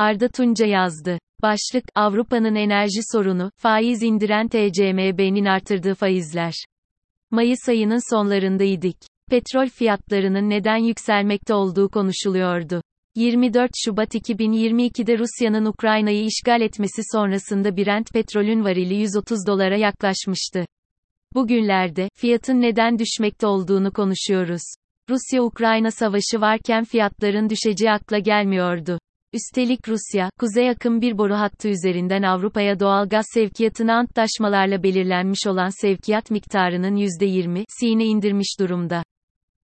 Arda Tunca yazdı. Başlık, Avrupa'nın enerji sorunu, faiz indiren TCMB'nin artırdığı faizler. Mayıs ayının sonlarındaydık. Petrol fiyatlarının neden yükselmekte olduğu konuşuluyordu. 24 Şubat 2022'de Rusya'nın Ukrayna'yı işgal etmesi sonrasında Brent petrolün varili 130 dolara yaklaşmıştı. Bugünlerde, fiyatın neden düşmekte olduğunu konuşuyoruz. Rusya-Ukrayna savaşı varken fiyatların düşeceği akla gelmiyordu. Üstelik Rusya, kuzey akım bir boru hattı üzerinden Avrupa'ya doğal gaz sevkiyatını antlaşmalarla belirlenmiş olan sevkiyat miktarının %20'sini indirmiş durumda.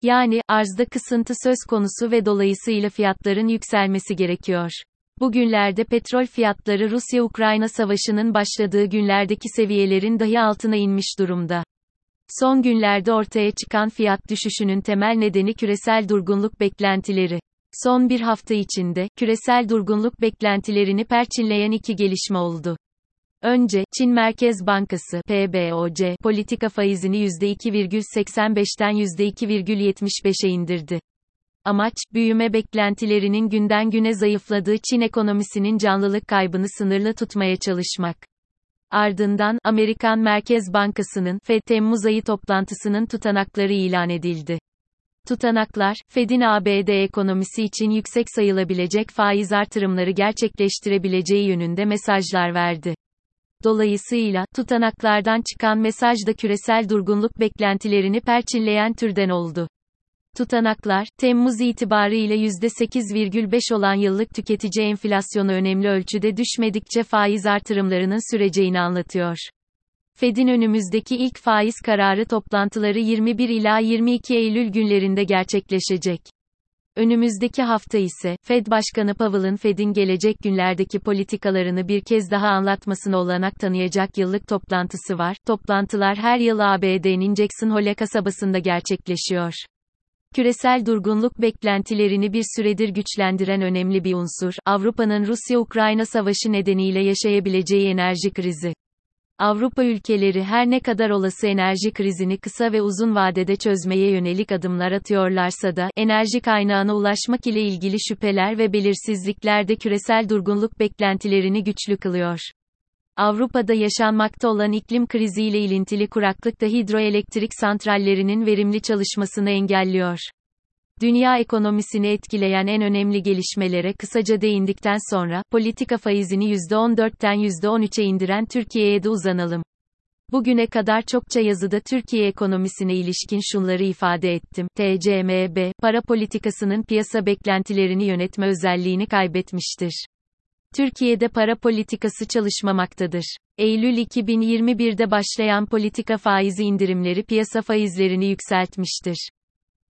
Yani, arzda kısıntı söz konusu ve dolayısıyla fiyatların yükselmesi gerekiyor. Bugünlerde petrol fiyatları Rusya-Ukrayna savaşının başladığı günlerdeki seviyelerin dahi altına inmiş durumda. Son günlerde ortaya çıkan fiyat düşüşünün temel nedeni küresel durgunluk beklentileri. Son bir hafta içinde, küresel durgunluk beklentilerini perçinleyen iki gelişme oldu. Önce, Çin Merkez Bankası PBOC politika faizini %2,85'ten %2,75'e indirdi. Amaç, büyüme beklentilerinin günden güne zayıfladığı Çin ekonomisinin canlılık kaybını sınırlı tutmaya çalışmak. Ardından, Amerikan Merkez Bankası'nın FED Temmuz ayı toplantısının tutanakları ilan edildi. Tutanaklar, Fed'in ABD ekonomisi için yüksek sayılabilecek faiz artırımları gerçekleştirebileceği yönünde mesajlar verdi. Dolayısıyla, tutanaklardan çıkan mesaj da küresel durgunluk beklentilerini perçinleyen türden oldu. Tutanaklar, Temmuz itibarıyla %8,5 olan yıllık tüketici enflasyonu önemli ölçüde düşmedikçe faiz artırımlarının süreceğini anlatıyor. Fed'in önümüzdeki ilk faiz kararı toplantıları 21 ila 22 Eylül günlerinde gerçekleşecek. Önümüzdeki hafta ise, Fed Başkanı Powell'ın Fed'in gelecek günlerdeki politikalarını bir kez daha anlatmasına olanak tanıyacak yıllık toplantısı var. Toplantılar her yıl ABD'nin Jackson Hole kasabasında gerçekleşiyor. Küresel durgunluk beklentilerini bir süredir güçlendiren önemli bir unsur, Avrupa'nın Rusya-Ukrayna savaşı nedeniyle yaşayabileceği enerji krizi. Avrupa ülkeleri her ne kadar olası enerji krizini kısa ve uzun vadede çözmeye yönelik adımlar atıyorlarsa da, enerji kaynağına ulaşmak ile ilgili şüpheler ve belirsizlikler de küresel durgunluk beklentilerini güçlü kılıyor. Avrupa'da yaşanmakta olan iklim kriziyle ilintili kuraklık da hidroelektrik santrallerinin verimli çalışmasını engelliyor. Dünya ekonomisini etkileyen en önemli gelişmelere kısaca değindikten sonra, politika faizini %14'ten %13'e indiren Türkiye'ye de uzanalım. Bugüne kadar çokça yazıda Türkiye ekonomisine ilişkin şunları ifade ettim. TCMB, para politikasının piyasa beklentilerini yönetme özelliğini kaybetmiştir. Türkiye'de para politikası çalışmamaktadır. Eylül 2021'de başlayan politika faizi indirimleri piyasa faizlerini yükseltmiştir.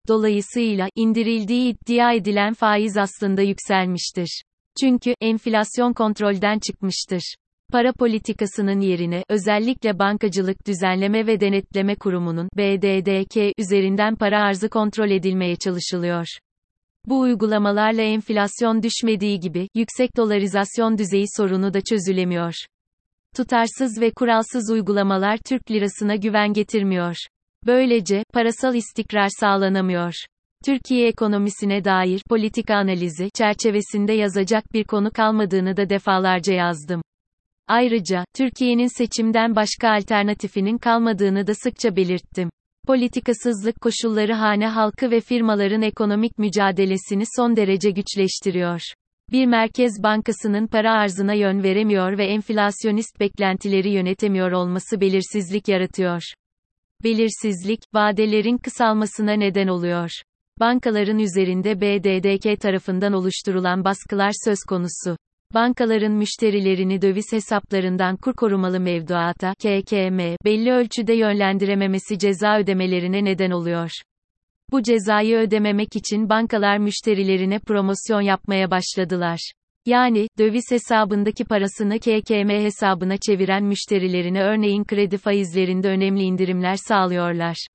Dolayısıyla, indirildiği iddia edilen faiz aslında yükselmiştir. Çünkü, enflasyon kontrolden çıkmıştır. Para politikasının yerine, özellikle Bankacılık Düzenleme ve Denetleme Kurumu'nun, BDDK, üzerinden para arzı kontrol edilmeye çalışılıyor. Bu uygulamalarla enflasyon düşmediği gibi, yüksek dolarizasyon düzeyi sorunu da çözülemiyor. Tutarsız ve kuralsız uygulamalar Türk lirasına güven getirmiyor. Böylece, parasal istikrar sağlanamıyor. Türkiye ekonomisine dair politika analizi çerçevesinde yazacak bir konu kalmadığını da defalarca yazdım. Ayrıca, Türkiye'nin seçimden başka alternatifinin kalmadığını da sıkça belirttim. Politikasızlık koşulları hane halkı ve firmaların ekonomik mücadelesini son derece güçleştiriyor. Bir merkez bankasının para arzına yön veremiyor ve enflasyonist beklentileri yönetemiyor olması belirsizlik yaratıyor. Belirsizlik, vadelerin kısalmasına neden oluyor. Bankaların üzerinde BDDK tarafından oluşturulan baskılar söz konusu. Bankaların müşterilerini döviz hesaplarından kur korumalı mevduata KKM belli ölçüde yönlendirememesi ceza ödemelerine neden oluyor. Bu cezayı ödememek için bankalar müşterilerine promosyon yapmaya başladılar. Yani, döviz hesabındaki parasını KKM hesabına çeviren müşterilerine örneğin kredi faizlerinde önemli indirimler sağlıyorlar.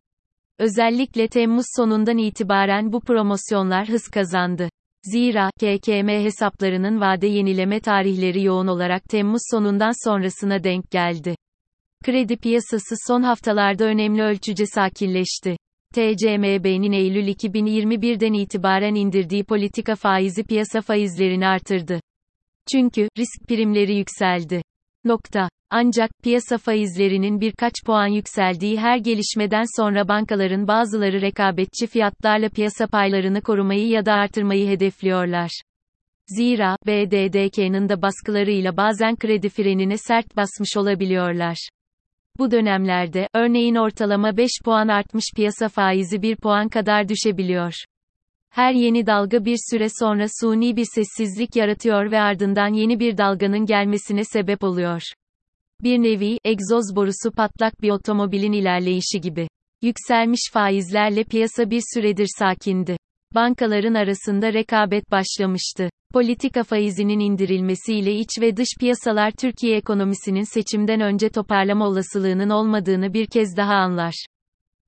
Özellikle Temmuz sonundan itibaren bu promosyonlar hız kazandı. Zira, KKM hesaplarının vade yenileme tarihleri yoğun olarak Temmuz sonundan sonrasına denk geldi. Kredi piyasası son haftalarda önemli ölçüce sakinleşti. TCMB'nin Eylül 2021'den itibaren indirdiği politika faizi piyasa faizlerini artırdı. Çünkü, risk primleri yükseldi. Nokta. Ancak, piyasa faizlerinin birkaç puan yükseldiği her gelişmeden sonra bankaların bazıları rekabetçi fiyatlarla piyasa paylarını korumayı ya da artırmayı hedefliyorlar. Zira, BDDK'nın da baskılarıyla bazen kredi frenine sert basmış olabiliyorlar. Bu dönemlerde, örneğin ortalama 5 puan artmış piyasa faizi 1 puan kadar düşebiliyor. Her yeni dalga bir süre sonra suni bir sessizlik yaratıyor ve ardından yeni bir dalganın gelmesine sebep oluyor. Bir nevi, egzoz borusu patlak bir otomobilin ilerleyişi gibi. Yükselmiş faizlerle piyasa bir süredir sakindi. Bankaların arasında rekabet başlamıştı. Politika faizinin indirilmesiyle iç ve dış piyasalar Türkiye ekonomisinin seçimden önce toparlama olasılığının olmadığını bir kez daha anlar.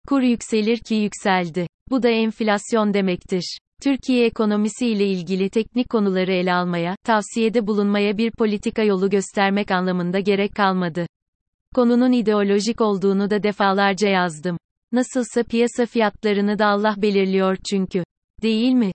Kur yükselir ki yükseldi. Bu da enflasyon demektir. Türkiye ekonomisi ile ilgili teknik konuları ele almaya, tavsiyede bulunmaya bir politika yolu göstermek anlamında gerek kalmadı. Konunun ideolojik olduğunu da defalarca yazdım. Nasılsa piyasa fiyatlarını da Allah belirliyor çünkü. Değil mi?